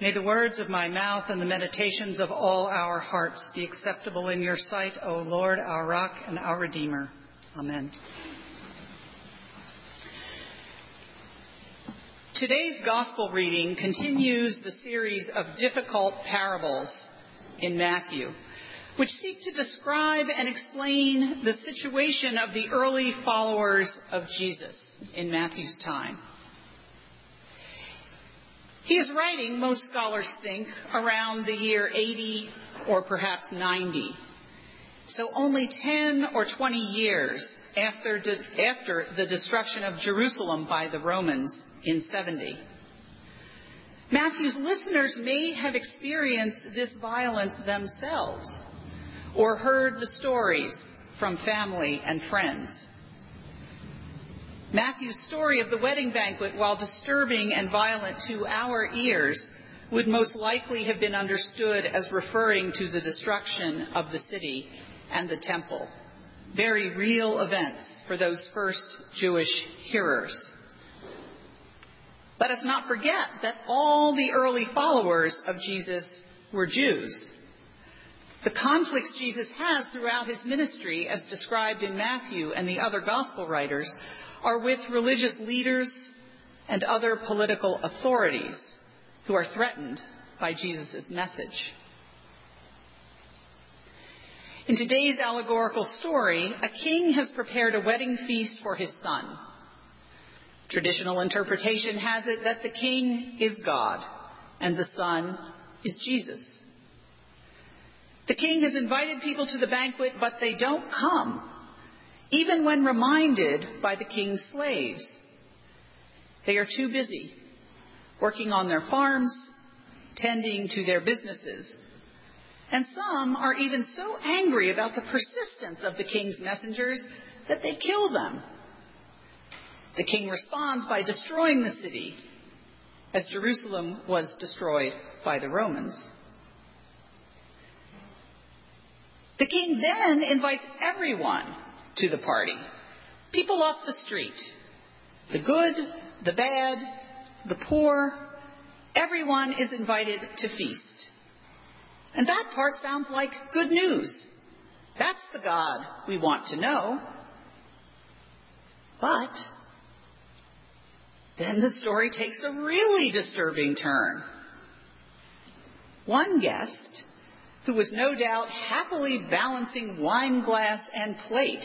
May the words of my mouth and the meditations of all our hearts be acceptable in your sight, O Lord, our rock and our Redeemer. Amen. Today's gospel reading continues the series of difficult parables in Matthew, which seek to describe and explain the situation of the early followers of Jesus in Matthew's time. He is writing, most scholars think, around the year 80 or perhaps 90. So only 10 or 20 years after, de- after the destruction of Jerusalem by the Romans in 70. Matthew's listeners may have experienced this violence themselves or heard the stories from family and friends. Matthew's story of the wedding banquet, while disturbing and violent to our ears, would most likely have been understood as referring to the destruction of the city and the temple. Very real events for those first Jewish hearers. Let us not forget that all the early followers of Jesus were Jews. The conflicts Jesus has throughout his ministry, as described in Matthew and the other gospel writers, are with religious leaders and other political authorities who are threatened by Jesus' message. In today's allegorical story, a king has prepared a wedding feast for his son. Traditional interpretation has it that the king is God and the son is Jesus. The king has invited people to the banquet, but they don't come even when reminded by the king's slaves. They are too busy working on their farms, tending to their businesses. And some are even so angry about the persistence of the king's messengers that they kill them. The king responds by destroying the city, as Jerusalem was destroyed by the Romans. The king then invites everyone to the party. People off the street. The good, the bad, the poor, everyone is invited to feast. And that part sounds like good news. That's the God we want to know. But then the story takes a really disturbing turn. One guest who was no doubt happily balancing wine glass and plate,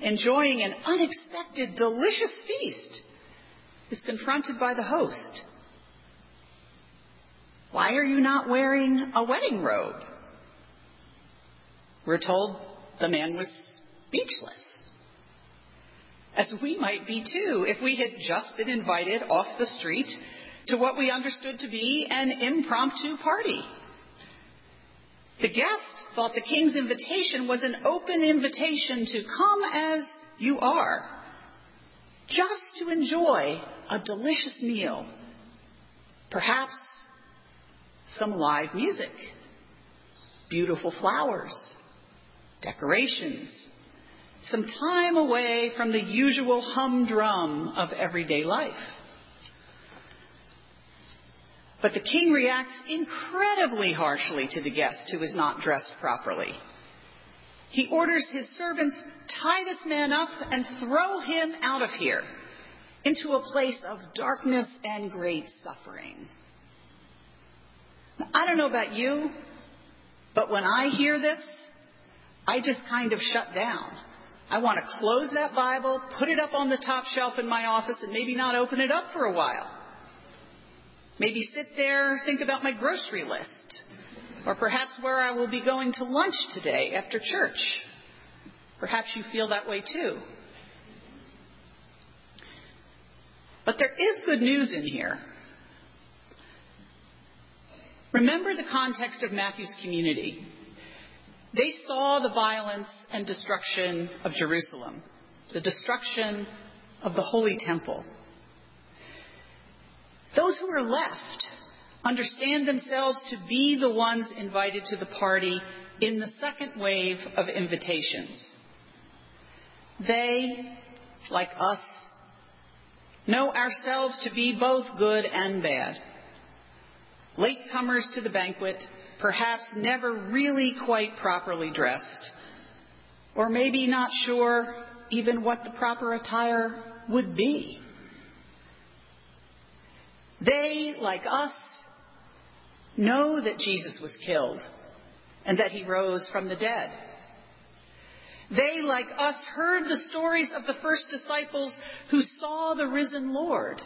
enjoying an unexpected delicious feast, is confronted by the host. Why are you not wearing a wedding robe? We're told the man was speechless. As we might be too if we had just been invited off the street to what we understood to be an impromptu party. The guest thought the king's invitation was an open invitation to come as you are, just to enjoy a delicious meal, perhaps some live music, beautiful flowers, decorations, some time away from the usual humdrum of everyday life. But the king reacts incredibly harshly to the guest who is not dressed properly. He orders his servants, tie this man up and throw him out of here into a place of darkness and great suffering. Now, I don't know about you, but when I hear this, I just kind of shut down. I want to close that Bible, put it up on the top shelf in my office, and maybe not open it up for a while. Maybe sit there, think about my grocery list, or perhaps where I will be going to lunch today after church. Perhaps you feel that way too. But there is good news in here. Remember the context of Matthew's community. They saw the violence and destruction of Jerusalem, the destruction of the Holy Temple. Those who are left understand themselves to be the ones invited to the party in the second wave of invitations. They, like us, know ourselves to be both good and bad. latecomers to the banquet, perhaps never really quite properly dressed, or maybe not sure even what the proper attire would be. They, like us, know that Jesus was killed and that he rose from the dead. They, like us, heard the stories of the first disciples who saw the risen Lord.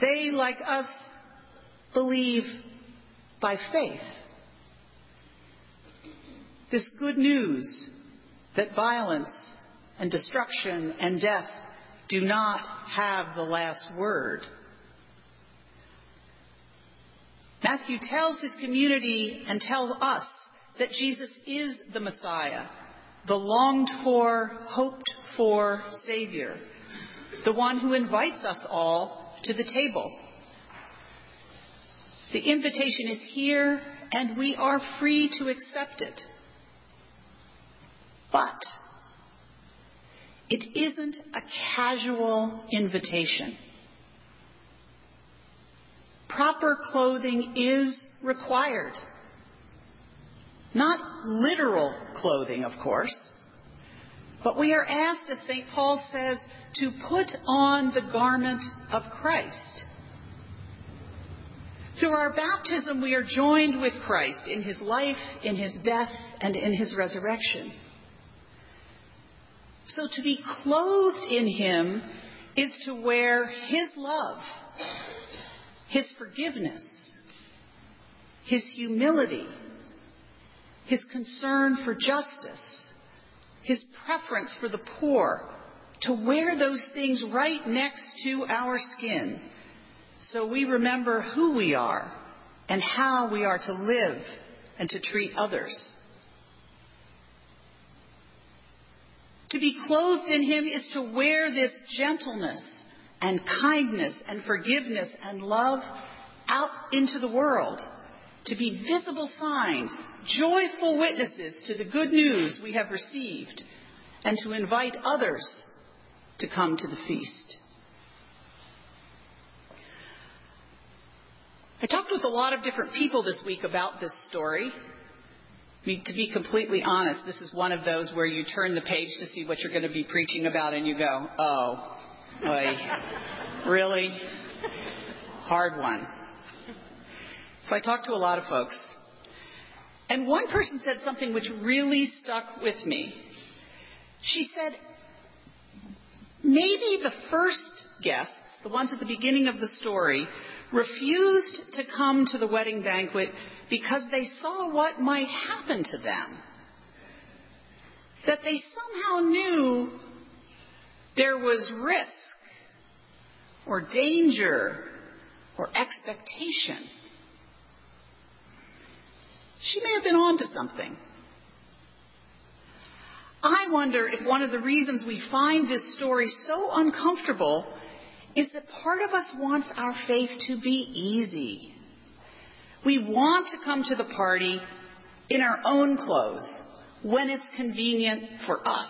They, like us, believe by faith. This good news that violence and destruction and death do not have the last word. Matthew tells his community and tells us that Jesus is the Messiah, the longed for, hoped for Savior, the one who invites us all to the table. The invitation is here and we are free to accept it. But it isn't a casual invitation. Proper clothing is required. Not literal clothing, of course, but we are asked, as St. Paul says, to put on the garment of Christ. Through our baptism, we are joined with Christ in his life, in his death, and in his resurrection. So to be clothed in him is to wear his love, his forgiveness, his humility, his concern for justice, his preference for the poor, to wear those things right next to our skin so we remember who we are and how we are to live and to treat others. To be clothed in Him is to wear this gentleness and kindness and forgiveness and love out into the world. To be visible signs, joyful witnesses to the good news we have received, and to invite others to come to the feast. I talked with a lot of different people this week about this story. I mean, to be completely honest, this is one of those where you turn the page to see what you're going to be preaching about and you go, oh, oy, really? Hard one. So I talked to a lot of folks. And one person said something which really stuck with me. She said, maybe the first guests, the ones at the beginning of the story, refused to come to the wedding banquet because they saw what might happen to them. That they somehow knew there was risk or danger or expectation. She may have been on to something. I wonder if one of the reasons we find this story so uncomfortable is that part of us wants our faith to be easy. We want to come to the party in our own clothes when it's convenient for us.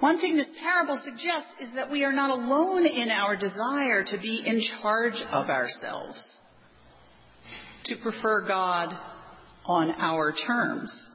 One thing this parable suggests is that we are not alone in our desire to be in charge of ourselves, to prefer God on our terms.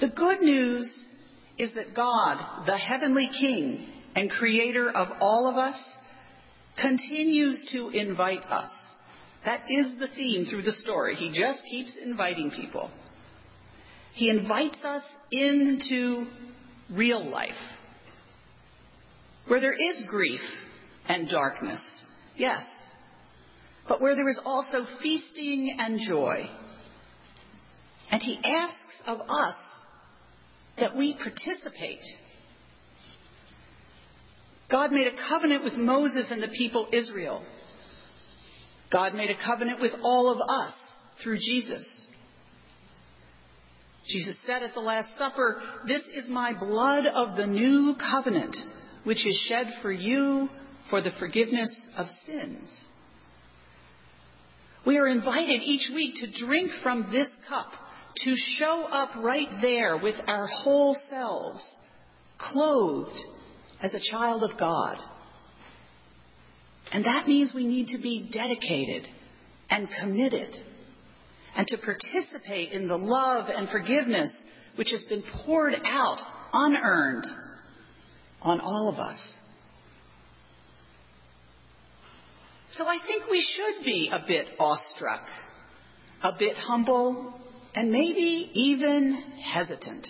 The good news is that God, the heavenly King and creator of all of us, continues to invite us. That is the theme through the story. He just keeps inviting people. He invites us into real life, where there is grief and darkness, yes, but where there is also feasting and joy. And he asks of us that we participate. God made a covenant with Moses and the people Israel. God made a covenant with all of us through Jesus. Jesus said at the Last Supper, This is my blood of the new covenant, which is shed for you for the forgiveness of sins. We are invited each week to drink from this cup to show up right there with our whole selves, clothed as a child of God. And that means we need to be dedicated and committed and to participate in the love and forgiveness which has been poured out unearned on all of us. So I think we should be a bit awestruck, a bit humble, and maybe even hesitant.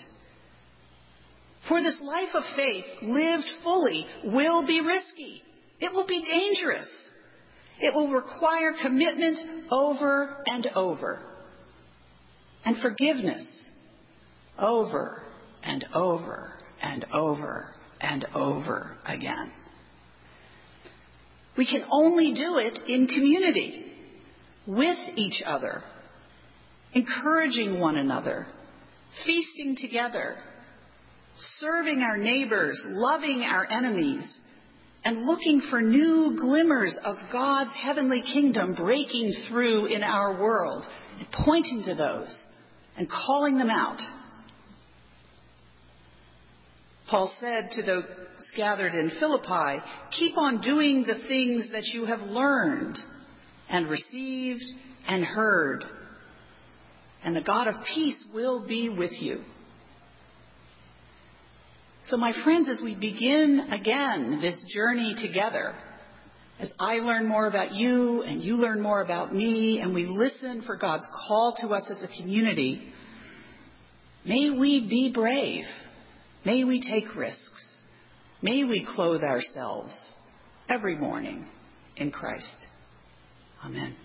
For this life of faith lived fully will be risky. It will be dangerous. It will require commitment over and over. And forgiveness over and over and over and over again. We can only do it in community, with each other, encouraging one another, feasting together, serving our neighbors, loving our enemies, and looking for new glimmers of God's heavenly kingdom breaking through in our world, and pointing to those and calling them out. Paul said to those gathered in Philippi, keep on doing the things that you have learned and received and heard, and the God of peace will be with you. So, my friends, as we begin again this journey together, as I learn more about you and you learn more about me, and we listen for God's call to us as a community, may we be brave. May we take risks. May we clothe ourselves every morning in Christ. Amen.